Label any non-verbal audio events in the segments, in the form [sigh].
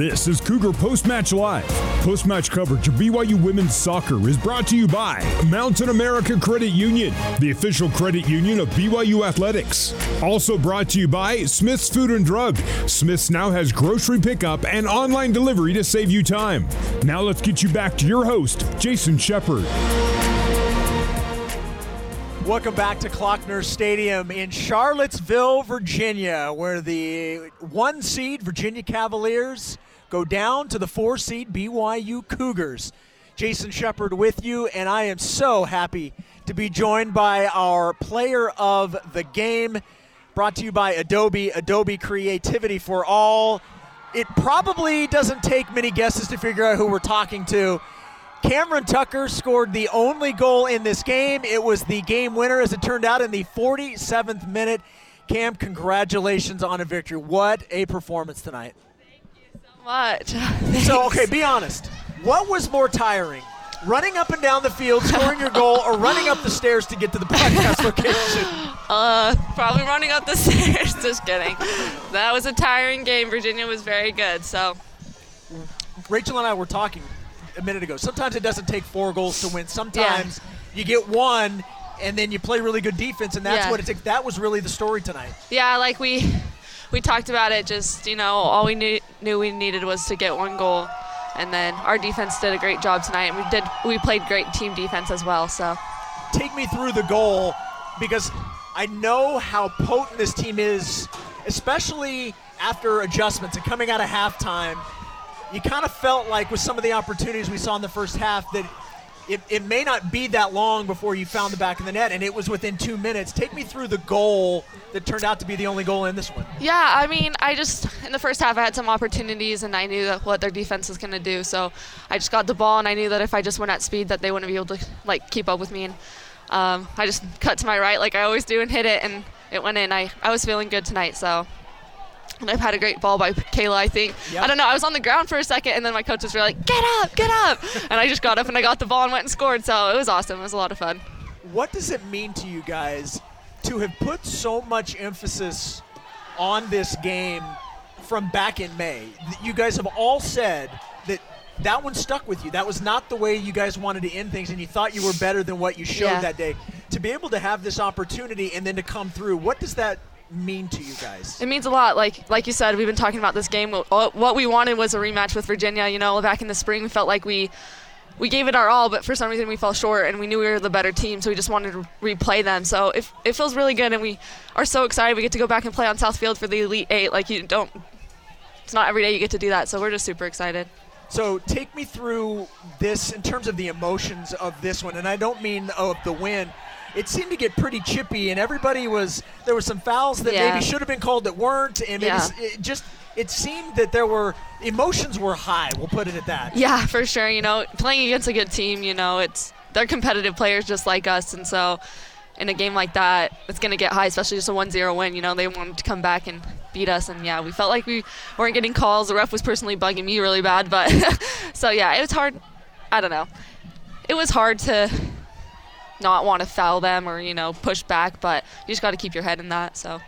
This is Cougar Post Match Live. Post match coverage of BYU women's soccer is brought to you by Mountain America Credit Union, the official credit union of BYU Athletics. Also brought to you by Smith's Food and Drug. Smith's now has grocery pickup and online delivery to save you time. Now let's get you back to your host, Jason Shepard. Welcome back to Klöckner Stadium in Charlottesville, Virginia, where the one seed Virginia Cavaliers go down to the four seed BYU Cougars. Jason Shepard with you, and I am so happy to be joined by our player of the game, brought to you by Adobe, Adobe Creativity for All. It probably doesn't take many guesses to figure out who we're talking to. Cameron Tucker scored the only goal in this game. It was the game winner, as it turned out, in the 47th minute. Cam, congratulations on a victory. What a performance tonight. Much. [laughs] So, okay, be honest. What was more tiring? Running up and down the field, scoring your goal, or running up the stairs to get to the podcast location? [laughs] Uh, probably running up the [laughs] stairs. Just kidding. That was a tiring game. Virginia was very good. So Rachel and I were talking a minute ago. Sometimes it doesn't take four goals to win. Sometimes you get one and then you play really good defense, and that's Yeah. what it takes. That was really the story tonight. yeah, like we we talked about it. Just you know, all we knew knew we needed was to get one goal, and then our defense did a great job tonight. And we did we played great team defense as well. So take me through the goal because I know how potent this team is, especially after adjustments and coming out of halftime. You kind of felt like with some of the opportunities we saw in the first half that it, it may not be that long before you found the back of the net, and it was within two minutes. Take me through the goal that turned out to be the only goal in this one. yeah, I mean, I just in the first half I had some opportunities, and I knew that what their defense was gonna do. So I just got the ball, and I knew that if I just went at speed, that they wouldn't be able to like keep up with me. And um, I just cut to my right like I always do and hit it, and it went in. I I was feeling good tonight, so. And I've had a great ball by Kayla, I think. Yep. I don't know. I was on the ground for a second, and then my coaches were like, "Get up, get up!" And I just got up and I got the ball and went and scored. So it was awesome. It was a lot of fun. What does it mean to you guys to have put so much emphasis on this game from back in May? You guys have all said that that one stuck with you. That was not the way you guys wanted to end things, and you thought you were better than what you showed Yeah. that day. To be able to have this opportunity and then to come through, what does that mean to you guys? It means a lot. Like like you said, we've been talking about this game. What we wanted was a rematch with Virginia. You know, back in the spring, we felt like we we gave it our all, but for some reason we fell short, and we knew we were the better team, so we just wanted to replay them. So it, it feels really good, and we are so excited we get to go back and play on South Field for the Elite Eight. Like you don't, it's not every day you get to do that, so we're just super excited. So take me through this in terms of the emotions of this one, and I don't mean of the win. It seemed to get pretty chippy, and everybody was there were some fouls that Yeah. maybe should have been called that weren't, and Yeah. s- it just it seemed that there were emotions were high. We'll put it at that. Yeah, for sure. You know, playing against a good team, you know, it's they're competitive players just like us, and so in a game like that, it's gonna get high, especially just a 1-0 win. You know, they wanted to come back and beat us, and yeah, we felt like we weren't getting calls. The ref was personally bugging me really bad, but [laughs] so yeah, it was hard. I don't know. It was hard to not want to foul them or you know push back, but you just got to keep your head in that. So.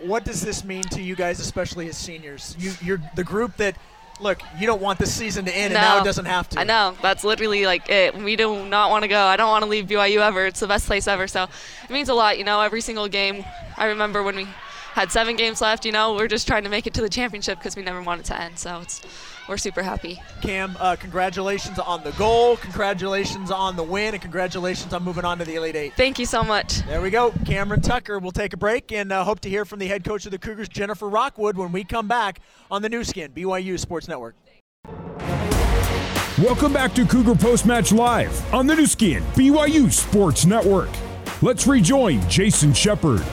What does this mean to you guys, especially as seniors? You, you're the group that look. You don't want this season to end, and now it doesn't have to. I know. That's literally like it. We do not want to go. I don't want to leave BYU ever. It's the best place ever. So it means a lot. You know, every single game. I remember when we had seven games left. You know, we're just trying to make it to the championship because we never want it to end. So it's we're super happy. Cam, uh, congratulations on the goal, congratulations on the win, and congratulations on moving on to the Elite Eight. Thank you so much. There we go. Cameron Tucker. We'll take a break and uh, hope to hear from the head coach of the Cougars, Jennifer Rockwood, when we come back on the Nu Skin, BYU Sports Network. Welcome back to Cougar Post Match Live on the Nu Skin, BYU Sports Network. Let's rejoin Jason Shepard.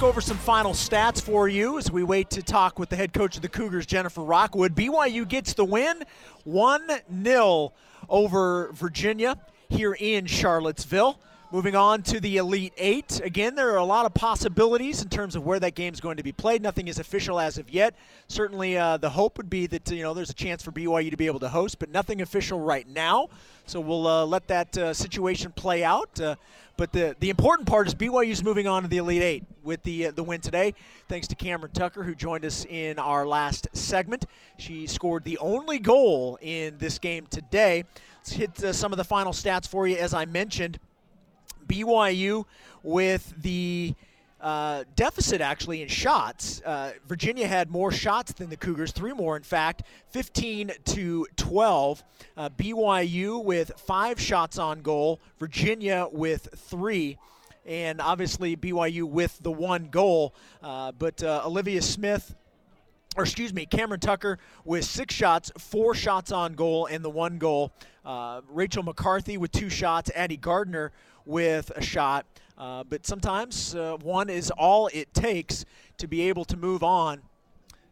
Go over some final stats for you as we wait to talk with the head coach of the Cougars, Jennifer Rockwood. BYU gets the win 1 0 over Virginia here in Charlottesville. Moving on to the Elite Eight. Again, there are a lot of possibilities in terms of where that game is going to be played. Nothing is official as of yet. Certainly, uh, the hope would be that you know there's a chance for BYU to be able to host, but nothing official right now. So we'll uh, let that uh, situation play out. But the the important part is BYU's moving on to the Elite Eight. with the uh, the win today. Thanks to Cameron Tucker who joined us in our last segment. She scored the only goal in this game today. Let's hit uh, some of the final stats for you. As I mentioned, BYU with the uh, deficit actually in shots. Uh, Virginia had more shots than the Cougars, three more in fact, 15 to 12. Uh, BYU with five shots on goal, Virginia with three. And obviously BYU with the one goal, uh, but uh, Olivia Smith or excuse me, Cameron Tucker with six shots, four shots on goal, and the one goal. Rachel McCarthy with two shots, Addie Gardner with a shot. Uh, but sometimes uh, one is all it takes to be able to move on.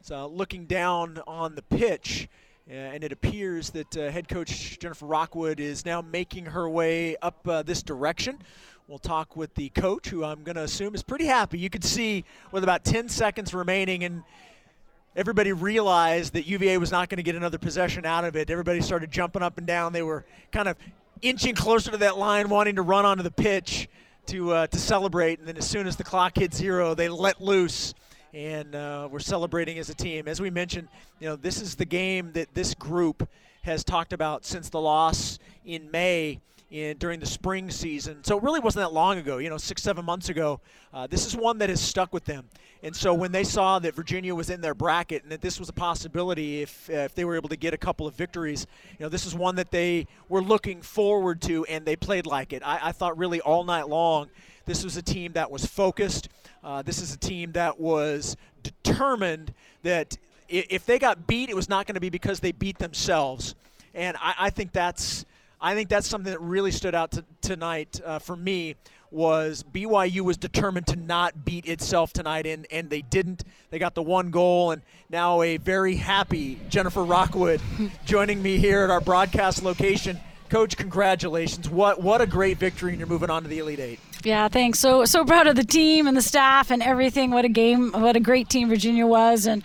So looking down on the pitch, uh, and it appears that uh, head coach Jennifer Rockwood is now making her way up uh, this direction. We'll talk with the coach, who I'm going to assume is pretty happy. You could see with about 10 seconds remaining, and everybody realized that UVA was not going to get another possession out of it. Everybody started jumping up and down. They were kind of inching closer to that line, wanting to run onto the pitch to uh, to celebrate. And then as soon as the clock hit zero, they let loose and uh, we're celebrating as a team. As we mentioned, you know, this is the game that this group has talked about since the loss in May in, during the spring season. So it really wasn't that long ago, you know, six, seven months ago. Uh, this is one that has stuck with them. And so when they saw that Virginia was in their bracket and that this was a possibility if, uh, if they were able to get a couple of victories, you know, this is one that they were looking forward to and they played like it. I, I thought really all night long this was a team that was focused. Uh, this is a team that was determined that if they got beat, it was not going to be because they beat themselves. And I, I think that's I think that's something that really stood out to, tonight uh, for me was BYU was determined to not beat itself tonight, and, and they didn't. They got the one goal, and now a very happy Jennifer Rockwood [laughs] joining me here at our broadcast location. Coach, congratulations! What what a great victory, and you're moving on to the Elite Eight. Yeah, thanks. So so proud of the team and the staff and everything. What a game! What a great team Virginia was, and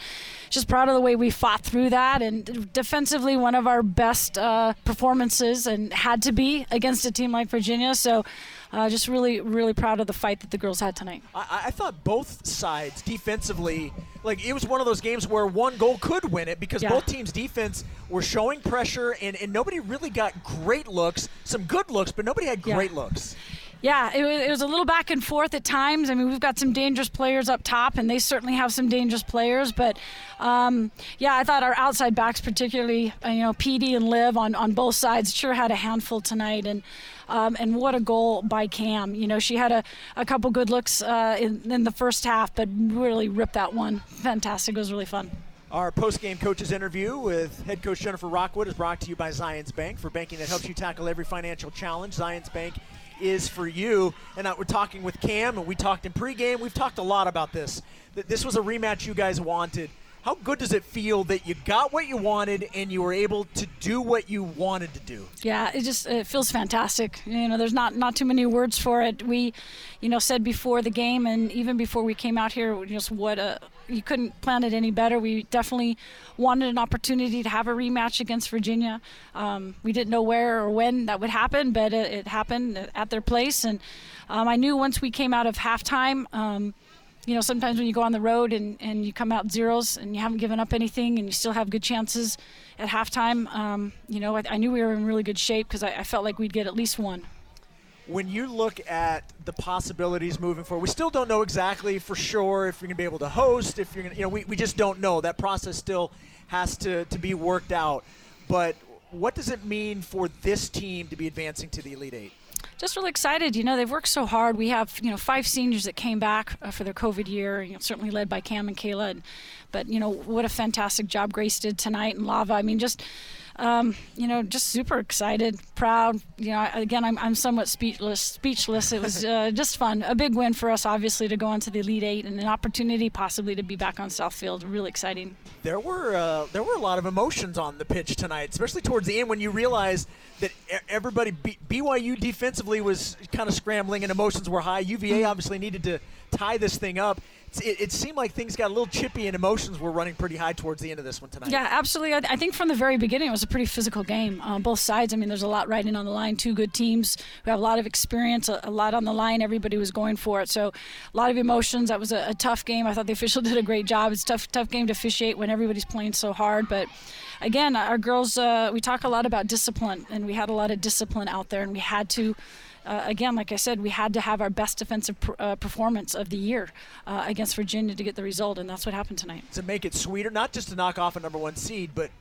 just proud of the way we fought through that. And defensively, one of our best uh, performances, and had to be against a team like Virginia. So. Uh, just really, really proud of the fight that the girls had tonight. I, I thought both sides defensively, like it was one of those games where one goal could win it because yeah. both teams' defense were showing pressure and, and nobody really got great looks. Some good looks, but nobody had great yeah. looks. Yeah, it, it, was a little back and forth at times. I mean, we've got some dangerous players up top, and they certainly have some dangerous players. But um, yeah, I thought our outside backs, particularly, uh, you know, PD and Liv on, on both sides, sure had a handful tonight. And um, and what a goal by Cam. You know, she had a, a couple good looks uh, in, in the first half, but really ripped that one. Fantastic. It was really fun. Our post-game coaches interview with head coach Jennifer Rockwood is brought to you by Zions Bank for banking that helps you tackle every financial challenge. Zions Bank is for you. And uh, we're talking with Cam, and we talked in pregame. We've talked a lot about this. That this was a rematch you guys wanted. How good does it feel that you got what you wanted and you were able to do what you wanted to do? Yeah, it just it feels fantastic. You know, there's not not too many words for it. We, you know, said before the game and even before we came out here, just what a you couldn't plan it any better. We definitely wanted an opportunity to have a rematch against Virginia. Um, we didn't know where or when that would happen, but it, it happened at their place. And um, I knew once we came out of halftime, um, you know, sometimes when you go on the road and, and you come out zeros and you haven't given up anything and you still have good chances at halftime, um, you know, I, I, knew we were in really good shape because I, I felt like we'd get at least one when you look at the possibilities moving forward, we still don't know exactly for sure if you're going to be able to host, if you're going to, you know, we, we just don't know. That process still has to, to be worked out. But what does it mean for this team to be advancing to the Elite Eight? Just really excited. You know, they've worked so hard. We have, you know, five seniors that came back uh, for their COVID year, you know, certainly led by Cam and Kayla. And, but, you know, what a fantastic job Grace did tonight and Lava. I mean, just um, you know, just super excited, proud. You know, again, I'm, I'm somewhat speechless. Speechless. It was [laughs] uh, just fun. A big win for us, obviously, to go on to the Elite Eight and an opportunity possibly to be back on South Field. Really exciting. There were uh, there were a lot of emotions on the pitch tonight, especially towards the end when you realized that everybody B- BYU defensively was kind of scrambling and emotions were high. UVA mm-hmm. obviously needed to tie this thing up it, it, seemed like things got a little chippy and emotions were running pretty high towards the end of this one tonight. Yeah, absolutely. I, I think from the very beginning it was a pretty physical game on uh, both sides. I mean, there's a lot riding on the line. Two good teams who have a lot of experience, a, a lot on the line. Everybody was going for it, so a lot of emotions. That was a, a tough game. I thought the official [laughs] did a great job. It's a tough, tough game to officiate when everybody's playing so hard, but again, our girls, uh, we talk a lot about discipline, and we had a lot of discipline out there, and we had to. Uh, again, like I said, we had to have our best defensive pr- uh, performance of the year uh, against Virginia to get the result, and that's what happened tonight. To make it sweeter, not just to knock off a number one seed, but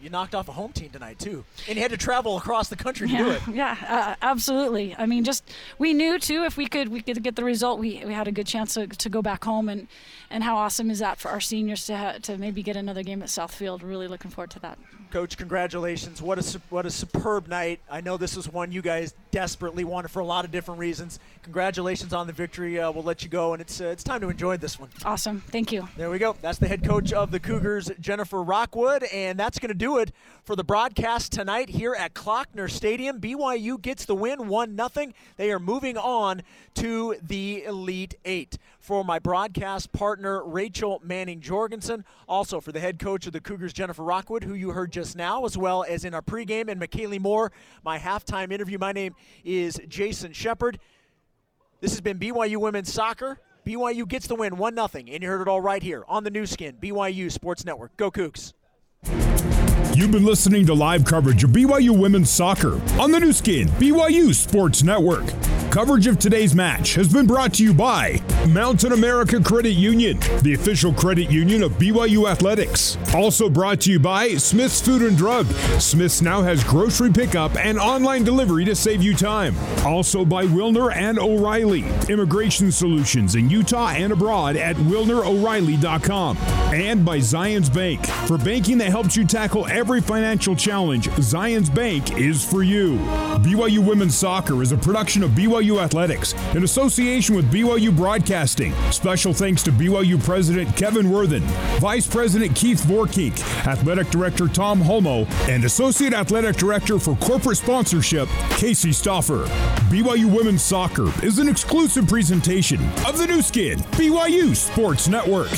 you knocked off a home team tonight too, and you had to travel across the country to yeah, do it. [laughs] Yeah, uh, absolutely. I mean, just we knew too if we could we could get the result, we, we had a good chance to, to go back home, and and how awesome is that for our seniors to ha- to maybe get another game at South Field? Really looking forward to that. Coach, congratulations! What a what a superb night. I know this was one you guys desperately wanted for a lot of different reasons. Congratulations on the victory. Uh, we'll let you go, and it's uh, it's time to enjoy this one. Awesome, thank you. There we go. That's the head coach of the Cougars, Jennifer Rockwood, and that's going to do it for the broadcast tonight here at Klöckner Stadium. BYU gets the win, one nothing. They are moving on to the Elite Eight. For my broadcast partner, Rachel Manning Jorgensen, also for the head coach of the Cougars, Jennifer Rockwood, who you heard just now, as well as in our pregame, and McKaylee Moore, my halftime interview. My name is Jason Shepard. This has been BYU Women's Soccer. BYU gets the win, 1 0, and you heard it all right here on the Nu Skin, BYU Sports Network. Go Cougs. You've been listening to live coverage of BYU women's soccer on the Nu Skin, BYU Sports Network. Coverage of today's match has been brought to you by Mountain America Credit Union, the official credit union of BYU Athletics. Also brought to you by Smith's Food and Drug. Smith's now has grocery pickup and online delivery to save you time. Also by Wilner and O'Reilly, immigration solutions in Utah and abroad at wilneroreilly.com. And by Zions Bank, for banking that helps you tackle every financial challenge, Zions Bank is for you. BYU Women's Soccer is a production of BYU BYU Athletics in association with BYU Broadcasting. Special thanks to BYU President Kevin Worthen, Vice President Keith Vorkink, Athletic Director Tom Holmoe, and Associate Athletic Director for Corporate Sponsorship, Casey Stoffer. BYU Women's Soccer is an exclusive presentation of the Nu Skin, BYU Sports Network.